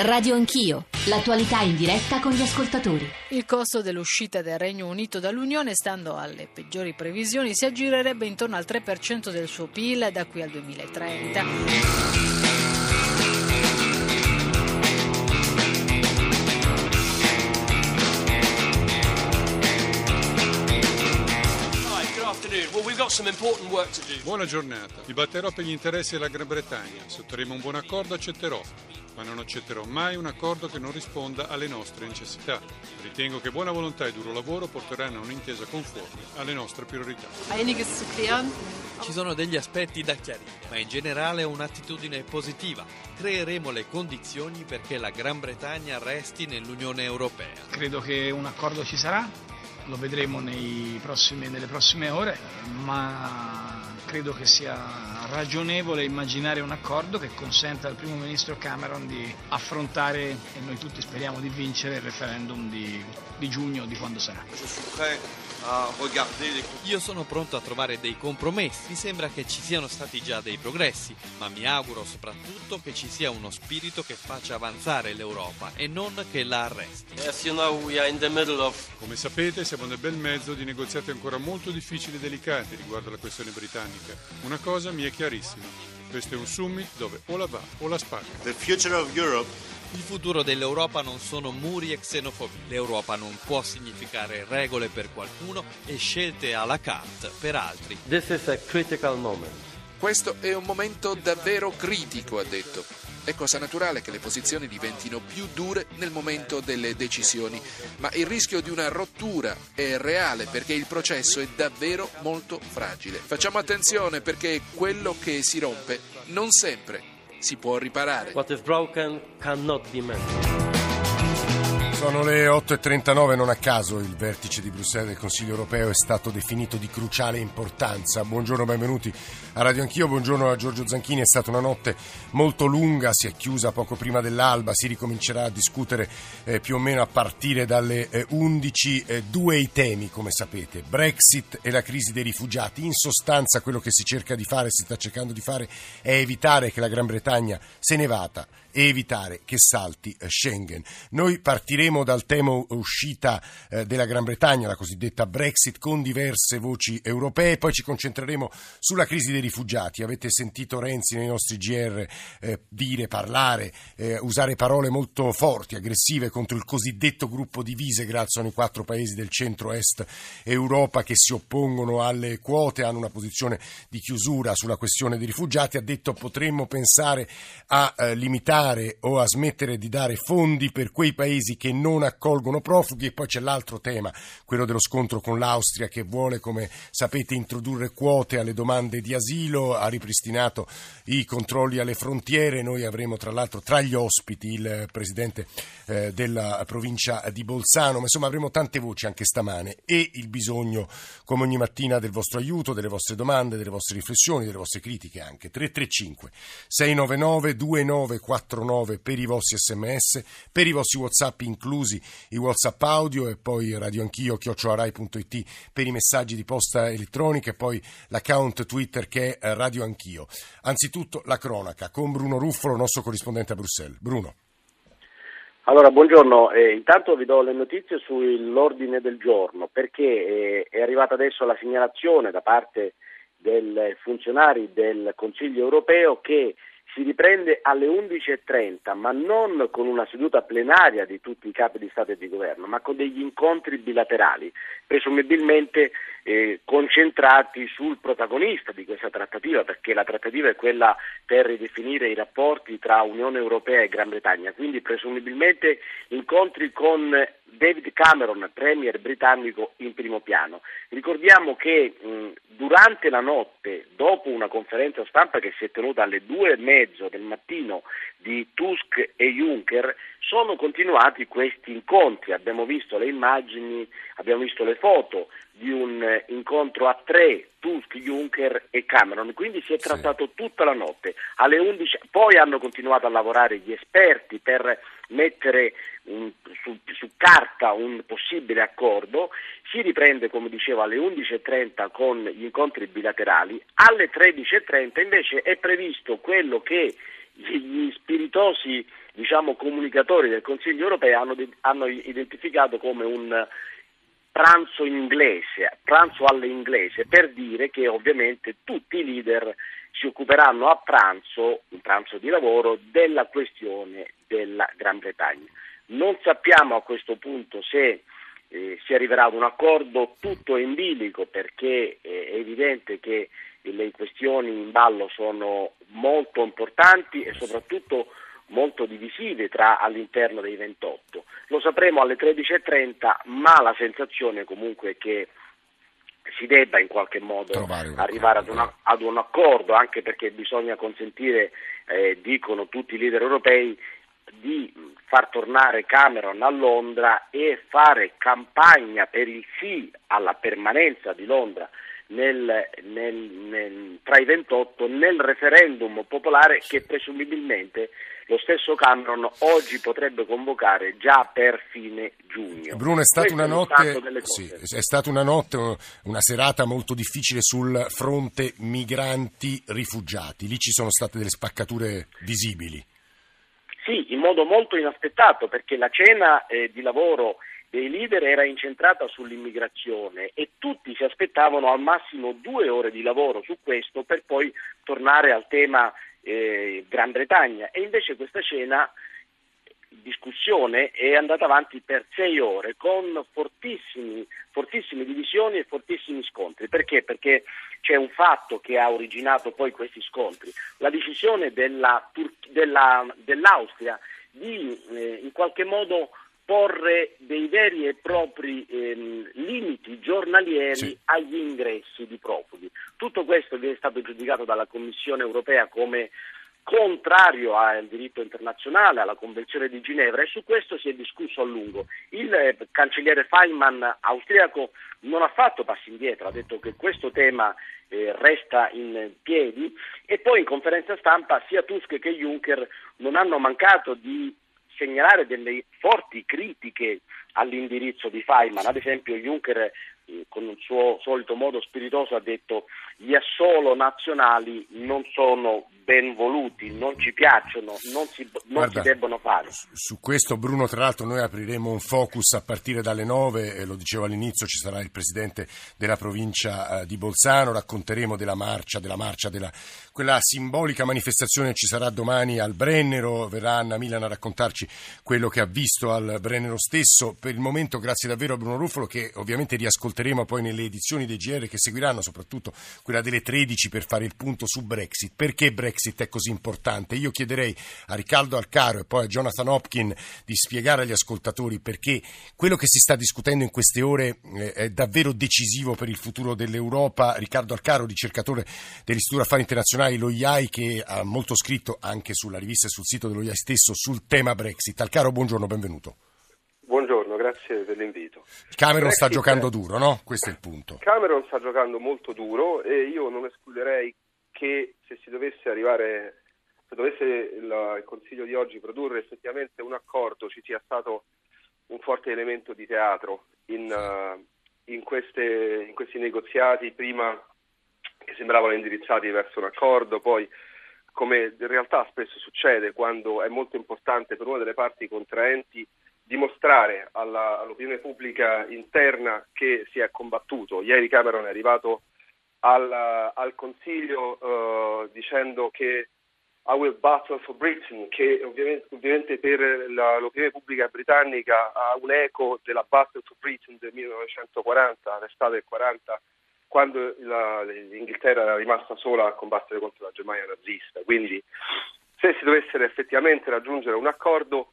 Radio Anch'io, l'attualità in diretta con gli ascoltatori. Il costo dell'uscita del Regno Unito dall'Unione, stando alle peggiori previsioni, si aggirerebbe intorno al 3% del suo PIL da qui al 2030. Buona giornata. Mi batterò per gli interessi della Gran Bretagna. Se otterremo un buon accordo accetterò, ma non accetterò mai un accordo che non risponda alle nostre necessità. Ritengo che buona volontà e duro lavoro porteranno a un'intesa conforme alle nostre priorità. Ci sono degli aspetti da chiarire, ma in generale un'attitudine positiva. Creeremo le condizioni perché la Gran Bretagna resti nell'Unione Europea. Credo che un accordo ci sarà, lo vedremo prossimi, nelle prossime ore, ma credo che sia ragionevole immaginare un accordo che consenta al primo ministro Cameron di affrontare, e noi tutti speriamo di vincere, il referendum di, di giugno, di quando sarà. Io sono pronto a trovare dei compromessi, mi sembra che ci siano stati già dei progressi, ma mi auguro soprattutto che ci sia uno spirito che faccia avanzare l'Europa e non che la arresti. Come sapete siamo nel bel mezzo di negoziati ancora molto difficili e delicati riguardo alla questione britannica. Una cosa mi è chiarissima, questo è un summit dove o la va o la spacca. Il futuro dell'Europa non sono muri e xenofobia. L'Europa non può significare regole per qualcuno e scelte à la carte per altri. Questo è un momento davvero critico, ha detto. È cosa naturale che le posizioni diventino più dure nel momento delle decisioni, ma il rischio di una rottura è reale perché il processo è davvero molto fragile. Facciamo attenzione perché quello che si rompe non sempre si può riparare. What is broken cannot be mended. Sono le 8.39, non a caso il vertice di Bruxelles del Consiglio europeo è stato definito di cruciale importanza. Buongiorno, benvenuti a Radio Anch'io, buongiorno a Giorgio Zanchini, è stata una notte molto lunga, si è chiusa poco prima dell'alba, si ricomincerà a discutere eh, più o meno a partire dalle eh, 11. Eh, due i temi, come sapete, Brexit e la crisi dei rifugiati. In sostanza quello che si cerca di fare, si sta cercando di fare, è evitare che la Gran Bretagna se ne vada e evitare che salti eh, Schengen. Noi partiremo dal tema uscita eh, della Gran Bretagna, la cosiddetta Brexit, con diverse voci europee, poi ci concentreremo sulla crisi dei rifugiati. Avete sentito Renzi nei nostri GR eh, dire, parlare, eh, usare parole molto forti, aggressive contro il cosiddetto gruppo di Visegrad, sono i quattro paesi del centro-est Europa che si oppongono alle quote, hanno una posizione di chiusura sulla questione dei rifugiati. Ha detto potremmo pensare a eh, limitare o a smettere di dare fondi per quei paesi che non accolgono profughi e poi c'è l'altro tema, quello dello scontro con l'Austria che vuole, come sapete, introdurre quote alle domande di asilo, ha ripristinato i controlli alle frontiere, noi avremo tra l'altro tra gli ospiti il presidente eh, della provincia di Bolzano, ma insomma avremo tante voci anche stamane. E il bisogno come ogni mattina del vostro aiuto, delle vostre domande, delle vostre riflessioni, delle vostre critiche anche. 335 699 2940 349 per i vostri sms, per i vostri whatsapp inclusi i whatsapp audio e poi radio anch'io chioccioarai.it per i messaggi di posta elettronica e poi l'account Twitter che è Radio Anch'io. Anzitutto la cronaca con Bruno Ruffolo, nostro corrispondente a Bruxelles. Bruno. Allora, buongiorno. Eh, intanto vi do le notizie sull'ordine del giorno perché eh, è arrivata adesso la segnalazione da parte dei funzionari del Consiglio europeo che si riprende alle 11.30, ma non con una seduta plenaria di tutti i capi di Stato e di Governo, ma con degli incontri bilaterali, presumibilmente eh, concentrati sul protagonista di questa trattativa, perché la trattativa è quella per ridefinire i rapporti tra Unione Europea e Gran Bretagna, quindi presumibilmente incontri con David Cameron, premier britannico, in primo piano. Ricordiamo che mh, durante la notte, dopo una conferenza stampa che si è tenuta alle due e mezzo del mattino di Tusk e Juncker, sono continuati questi incontri. Abbiamo visto le immagini, abbiamo visto le foto di un eh, incontro a tre, Tusk, Juncker e Cameron, quindi si è trattato sì. tutta la notte. Alle 11, poi hanno continuato a lavorare gli esperti per mettere un, su, su, carta un possibile accordo, si riprende come dicevo alle 11.30 con gli incontri bilaterali, alle 13.30 invece è previsto quello che gli spiritosi diciamo, comunicatori del Consiglio europeo hanno, hanno identificato come un pranzo inglese, pranzo all'inglese, per dire che ovviamente tutti i leader si occuperanno a pranzo, un pranzo di lavoro, della questione della Gran Bretagna. Non sappiamo a questo punto se eh, si arriverà ad un accordo, tutto in bilico perché è evidente che le questioni in ballo sono molto importanti e soprattutto molto divisive tra, all'interno dei 28. Lo sapremo alle 13.30, ma la sensazione comunque è che si debba in qualche modo arrivare ad, una, ad, un accordo, anche perché bisogna consentire, eh, dicono tutti i leader europei, di far tornare Cameron a Londra e fare campagna per il sì alla permanenza di Londra nel, nel, nel, tra i 28 nel referendum popolare che presumibilmente lo stesso Cameron oggi potrebbe convocare già per fine giugno. Bruno, è stata, una notte, sì, è stata una notte, una serata molto difficile sul fronte migranti-rifugiati. Lì ci sono state delle spaccature visibili. Sì, in modo molto inaspettato perché la cena eh, di lavoro dei leader era incentrata sull'immigrazione e tutti si aspettavano al massimo due ore di lavoro su questo per poi tornare al tema eh, Gran Bretagna e invece questa cena discussione è andata avanti per sei ore con fortissime divisioni e fortissimi scontri. Perché? Perché c'è un fatto che ha originato poi questi scontri. La decisione della, della, dell'Austria di eh, in qualche modo porre dei veri e propri ehm, limiti giornalieri sì. agli ingressi di profughi. Tutto questo viene stato giudicato dalla Commissione europea come contrario al diritto internazionale, alla Convenzione di Ginevra e su questo si è discusso a lungo. Il eh, cancelliere Feynman austriaco non ha fatto passi indietro, ha detto che questo tema eh, resta in piedi e poi in conferenza stampa sia Tusk che Juncker non hanno mancato di segnalare delle forti critiche all'indirizzo di Feynman, ad esempio Juncker eh, con il suo solito modo spiritoso ha detto gli assolo nazionali non sono ben voluti, non ci piacciono, non si, non Guarda, si debbono fare. Su questo Bruno tra l'altro noi apriremo un focus a partire dalle 9, eh, lo dicevo all'inizio ci sarà il presidente della provincia eh, di Bolzano, racconteremo della marcia, della marcia, della, quella simbolica manifestazione che ci sarà domani al Brennero, verrà Anna Milan a raccontarci quello che ha visto al Brennero stesso. Per il momento grazie davvero a Bruno Ruffolo che ovviamente riascolteremo poi nelle edizioni dei GR che seguiranno, soprattutto quella delle 13 per fare il punto su Brexit. Perché Brexit? È così importante. Io chiederei a Riccardo Alcaro e poi a Jonathan Hopkin di spiegare agli ascoltatori perché quello che si sta discutendo in queste ore eh, è davvero decisivo per il futuro dell'Europa. Riccardo Alcaro, ricercatore dell'Istituto Affari Internazionali, lo IAI, che ha molto scritto anche sulla rivista e sul sito dello IAI stesso sul tema Brexit. Alcaro, buongiorno, benvenuto. Grazie per l'invito. Cameron Brexit sta giocando duro, no? Questo è il punto. Cameron sta giocando molto duro e io non escluderei che se si dovesse arrivare, se dovesse il, il Consiglio di oggi produrre effettivamente un accordo, ci sia stato un forte elemento di teatro in, uh, in, queste, in questi negoziati, prima che sembravano indirizzati verso un accordo, poi come in realtà spesso succede quando è molto importante per una delle parti contraenti dimostrare alla, all'opinione pubblica interna che si è combattuto. Ieri Cameron è arrivato al, al Consiglio uh, dicendo che I will battle for Britain, che ovviamente, ovviamente per la, l'opinione pubblica britannica ha un eco della Battle for Britain del 1940, l'estate del 40, quando la, l'Inghilterra era rimasta sola a combattere contro la Germania nazista. Quindi se si dovesse effettivamente raggiungere un accordo,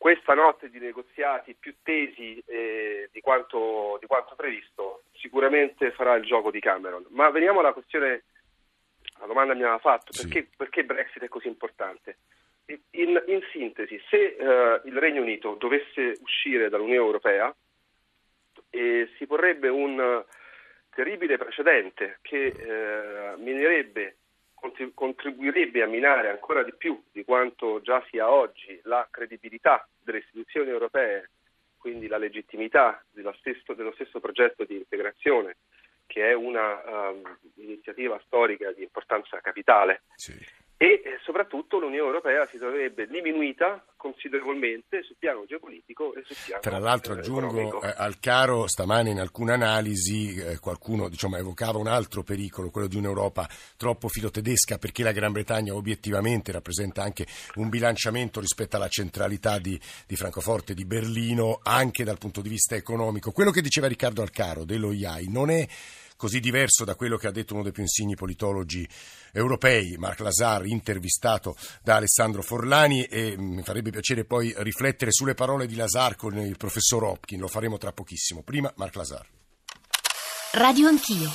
questa notte di negoziati più tesi eh, di, quanto, di, quanto, previsto sicuramente farà il gioco di Cameron. Ma veniamo alla questione, la domanda mi aveva fatto, sì. perché, perché, Brexit è così importante? In, in sintesi, se eh, il Regno Unito dovesse uscire dall'Unione Europea, eh, si porrebbe un terribile precedente che eh, minerebbe contribuirebbe a minare ancora di più di quanto già sia oggi la credibilità delle istituzioni europee, quindi la legittimità dello stesso, dello stesso progetto di integrazione, che è un'iniziativa ehm, um, storica di importanza capitale. Sì. E soprattutto l'Unione Europea si troverebbe diminuita considerevolmente sul piano geopolitico e sul piano Tra l'altro aggiungo eh, al caro stamane in alcune analisi eh, qualcuno diciamo, evocava un altro pericolo, quello di un'Europa troppo filotedesca perché la Gran Bretagna obiettivamente rappresenta anche un bilanciamento rispetto alla centralità di, di Francoforte, di Berlino, anche dal punto di vista economico. Quello che diceva Riccardo Alcaro dello IAI non è così diverso da quello che ha detto uno dei più insigni politologi europei, Marc Lazar, intervistato da Alessandro Forlani e mm, mi farebbe piacere poi riflettere sulle parole di Lazar con il professor Hopkin, lo faremo tra pochissimo. Prima Marc Lazar. Radio Anch'io.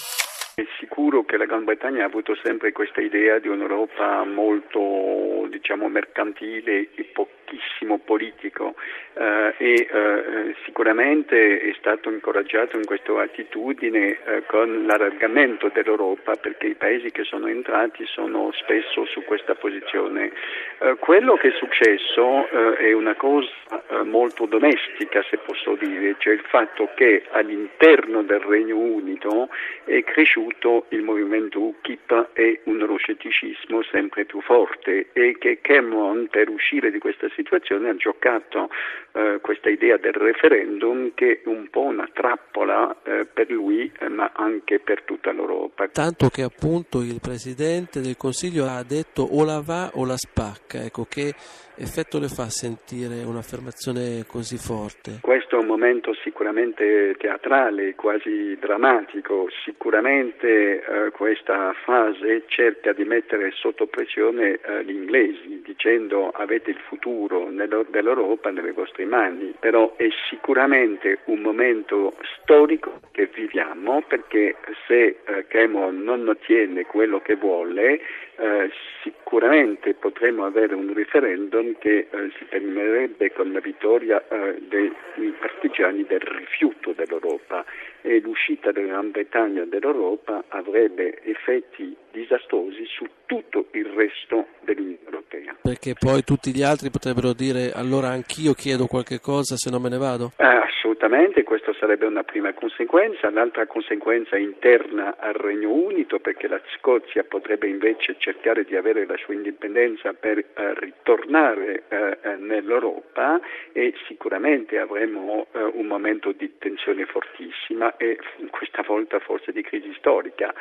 È sicuro che la Gran Bretagna ha avuto sempre questa idea di un'Europa molto diciamo mercantile e pochissimo politico eh, e eh, sicuramente è stato incoraggiato in questa attitudine eh, con l'allargamento dell'Europa perché i paesi che sono entrati sono spesso su questa posizione. Eh, quello che è successo eh, è una cosa eh, molto domestica se posso dire, cioè il fatto che all'interno del Regno Unito è cresciuto il movimento UKIP e un euroscetticismo sempre più forte e che Cameron per uscire di questa situazione ha giocato eh, questa idea del referendum che è un po' una trappola eh, per lui eh, ma anche per tutta l'Europa. Tanto che appunto il Presidente del Consiglio ha detto o la va o la spacca, ecco che effetto le fa sentire un'affermazione così forte? Questo è un momento sicuramente teatrale, quasi drammatico, sicuramente eh, questa fase cerca di mettere sotto pressione eh, gli inglesi dicendo avete il futuro dell'Europa nelle vostre mani, però è sicuramente un momento storico che viviamo perché se eh, Cameron non ottiene quello che vuole eh, sicuramente potremo avere un referendum che eh, si terminerebbe con la vittoria eh, dei partigiani del rifiuto dell'Europa e l'uscita della Gran Bretagna dall'Europa avrebbe effetti disastrosi su tutto il resto dell'Unione Europea. Perché poi tutti gli altri potrebbero dire allora anch'io chiedo qualche cosa se non me ne vado? Eh, assolutamente, questa sarebbe una prima conseguenza. L'altra conseguenza interna al Regno Unito perché la Scozia potrebbe invece cercare di avere la sua indipendenza per eh, ritornare eh, eh nell'Europa e sicuramente avremo eh, un momento di tensione fortissima e questa volta forse di crisi storica.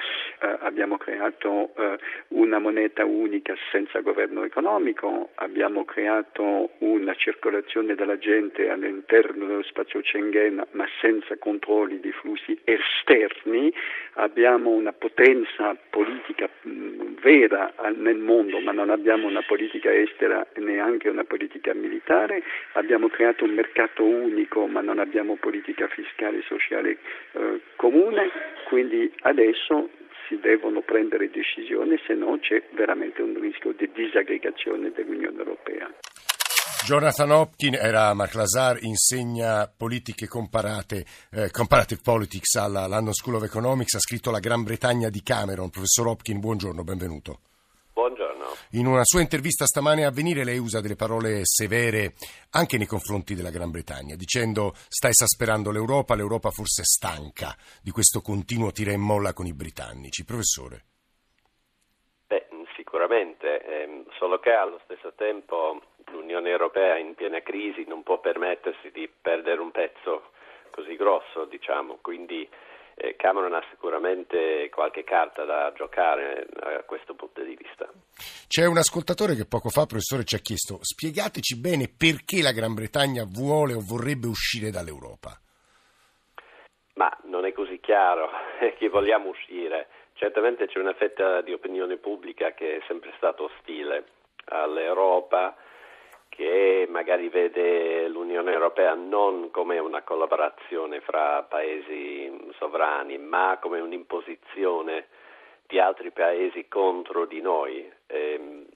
Eh, abbiamo creato eh, una moneta unica senza governo economico, abbiamo creato una circolazione della gente all'interno dello spazio Schengen ma senza controlli di flussi esterni, abbiamo una potenza politica mh, vera nel mondo ma non abbiamo una politica estera e neanche una politica militare, abbiamo creato un mercato unico ma non abbiamo politica fiscale e sociale eh, comune, quindi adesso si devono prendere decisioni, se no c'è veramente un rischio di disaggregazione dell'Unione Europea. Jonathan Hopkin era Mark Lazar, insegna politiche comparate, eh, comparative politics alla London School of Economics, ha scritto La Gran Bretagna di Cameron. Professor Hopkin, buongiorno, benvenuto. In una sua intervista stamane a venire lei usa delle parole severe anche nei confronti della Gran Bretagna, dicendo sta esasperando l'Europa, l'Europa forse è stanca di questo continuo tira e molla con i britannici. Professore. Beh, sicuramente, ehm, solo che allo stesso tempo l'Unione Europea in piena crisi non può permettersi di perdere un pezzo così grosso, diciamo, quindi eh, Cameron ha sicuramente qualche carta da giocare eh, a questo punto di vista. C'è un ascoltatore che poco fa, professore, ci ha chiesto spiegateci bene perché la Gran Bretagna vuole o vorrebbe uscire dall'Europa. Ma non è così chiaro che vogliamo uscire. Certamente c'è una fetta di opinione pubblica che è sempre stata ostile all'Europa che magari vede l'Unione Europea non come una collaborazione fra paesi sovrani, ma come un'imposizione di altri paesi contro di noi. Eh,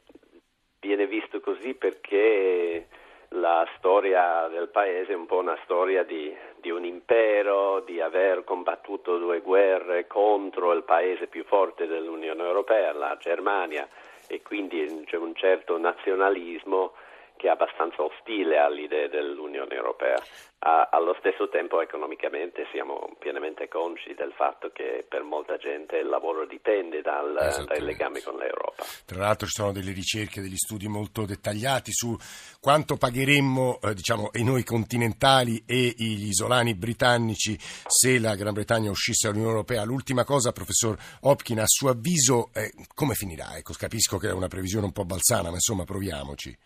viene visto così perché la storia del paese è un po' una storia di, di, un impero, di aver combattuto due guerre contro il paese più forte dell'Unione Europea, la Germania, e quindi c'è un certo nazionalismo che è abbastanza ostile all'idea dell'Unione Europea. A, allo stesso tempo economicamente siamo pienamente consci del fatto che per molta gente il lavoro dipende dal, dai legami con l'Europa. Tra l'altro ci sono delle ricerche, degli studi molto dettagliati su quanto pagheremmo eh, diciamo, noi continentali e gli isolani britannici se la Gran Bretagna uscisse dall'Unione Europea. L'ultima cosa, professor Hopkin, a suo avviso eh, come finirà? Ecco, capisco che è una previsione un po' balzana, ma insomma proviamoci.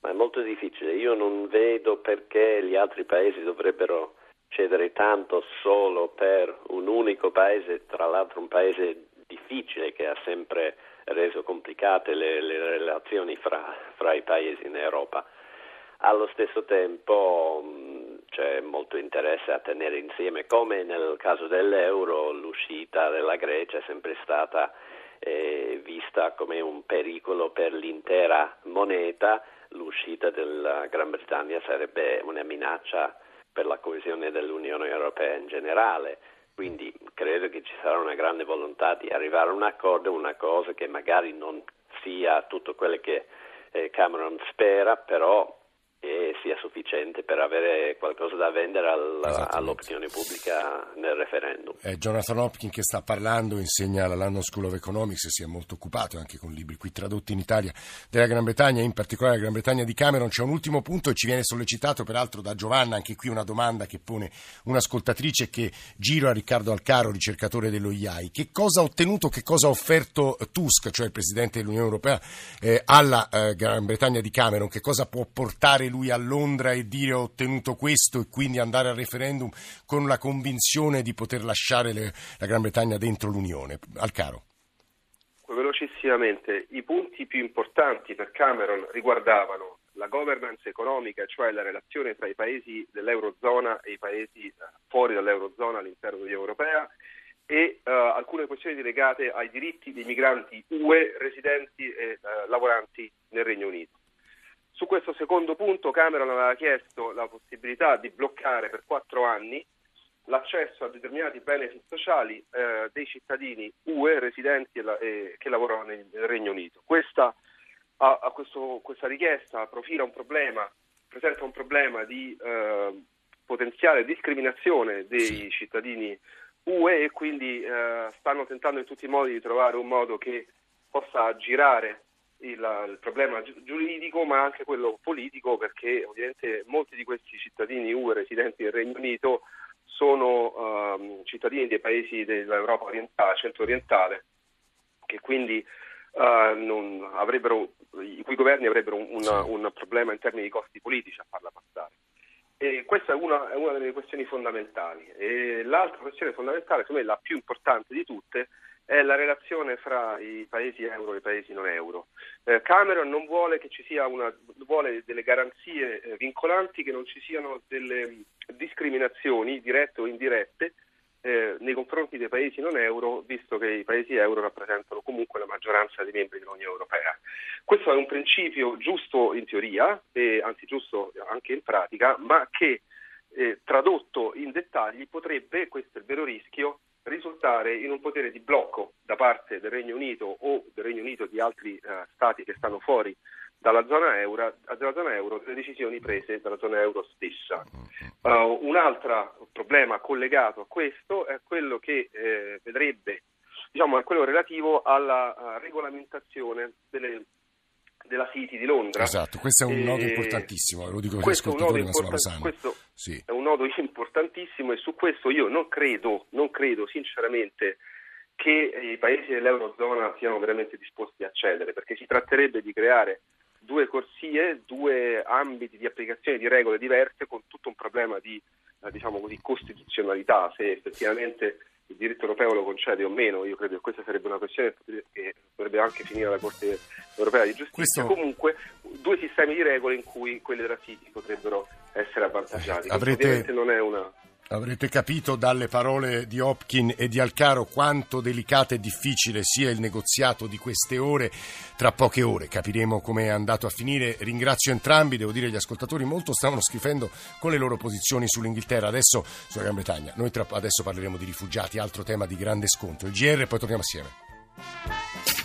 Ma è molto difficile. Io non vedo perché gli altri paesi dovrebbero cedere tanto solo per un unico paese, tra l'altro un paese difficile che ha sempre reso complicate le, le relazioni fra, fra, i paesi in Europa. Allo stesso tempo c'è molto interesse a tenere insieme, come nel caso dell'euro, l'uscita della Grecia è sempre stata eh, vista come un pericolo per l'intera moneta l'uscita della Gran Bretagna sarebbe una minaccia per la coesione dell'Unione Europea in generale. Quindi credo che ci sarà una grande volontà di arrivare a un accordo, una cosa che magari non sia tutto quello che eh, Cameron spera, però e sia sufficiente per avere qualcosa da vendere al, all'opinione pubblica nel referendum. È Jonathan Hopkins che sta parlando, insegna alla London School of Economics e si è molto occupato anche con libri qui tradotti in Italia della Gran Bretagna, in particolare la Gran Bretagna di Cameron. C'è un ultimo punto e ci viene sollecitato peraltro da Giovanna, anche qui una domanda che pone un'ascoltatrice che giro a Riccardo Alcaro, ricercatore dello IAI. Che cosa ha ottenuto, che cosa ha offerto Tusk, cioè il Presidente dell'Unione Europea, eh, alla eh, Gran Bretagna di Cameron? Che cosa può portare lui a Londra e dire ho ottenuto questo e quindi andare al referendum con la convinzione di poter lasciare le, la Gran Bretagna dentro l'Unione. Al caro. Velocissimamente, i punti più importanti per Cameron riguardavano la governance economica, cioè la relazione tra i paesi dell'Eurozona e i paesi eh, fuori dall'Eurozona all'interno dell'Unione Europea e uh, alcune questioni legate ai diritti dei migranti UE residenti e uh, lavoranti nel Regno Unito. Su questo secondo punto Cameron aveva chiesto la possibilità di bloccare per quattro anni l'accesso a determinati benefit sociali eh, dei cittadini UE residenti e la, eh, che lavorano nel, nel, Regno Unito. Questa, a, a questo, questa richiesta profila un problema, presenta un problema di eh, potenziale discriminazione dei cittadini UE e quindi eh, stanno tentando in tutti i modi di trovare un modo che possa aggirare il, il, problema giuridico ma anche quello politico perché ovviamente molti di questi cittadini UE residenti nel Regno Unito sono um, cittadini dei paesi dell'Europa orientale, centro-orientale che quindi uh, i cui governi avrebbero un, un, problema in termini di costi politici a farla passare. E questa è una, è una delle questioni fondamentali. E l'altra questione fondamentale, secondo me la più importante di tutte, è la relazione fra i paesi euro e i paesi non euro. Eh, Cameron non vuole una, vuole delle garanzie eh, vincolanti, che non ci siano delle discriminazioni dirette o indirette eh, nei confronti dei paesi non euro, visto che i paesi euro rappresentano comunque la maggioranza dei membri dell'Unione Europea. Questo è un principio giusto in teoria, e, anzi giusto anche in pratica, ma che eh, tradotto in dettagli potrebbe, questo è il vero rischio, risultare in un potere di blocco da parte del Regno Unito o del Regno Unito di altri eh, stati che stanno fuori dalla zona, euro, dalla zona euro delle decisioni prese dalla zona euro stessa. Uh, un altro problema collegato a questo è quello che eh, vedrebbe, diciamo, è quello relativo alla uh, regolamentazione delle della City di Londra. Esatto, questo è un nodo importantissimo, lo dico agli ascoltatori, ma lo sanno. Questo sì. è un nodo importantissimo e su questo io non credo, non credo sinceramente che i paesi dell'Eurozona siano veramente disposti a cedere, perché si tratterebbe di creare due corsie, due ambiti di applicazione di regole diverse con tutto un problema di eh, diciamo così, costituzionalità, se effettivamente il diritto europeo lo concede o meno, io credo che questa sarebbe una questione che dovrebbe anche finire alla Corte europea di giustizia. Questo... Comunque, due sistemi di regole in cui quelli della City potrebbero essere avvantaggiati. Avrete... Ovviamente non è una Avrete capito dalle parole di Hopkin e di Alcaro quanto delicato e difficile sia il negoziato di queste ore. Tra poche ore capiremo come è andato a finire. Ringrazio entrambi, devo dire gli ascoltatori molto stavano scrivendo con le loro posizioni sull'Inghilterra, adesso sulla Gran Bretagna. Noi tra, adesso parleremo di rifugiati, altro tema di grande scontro. Il GR poi torniamo assieme.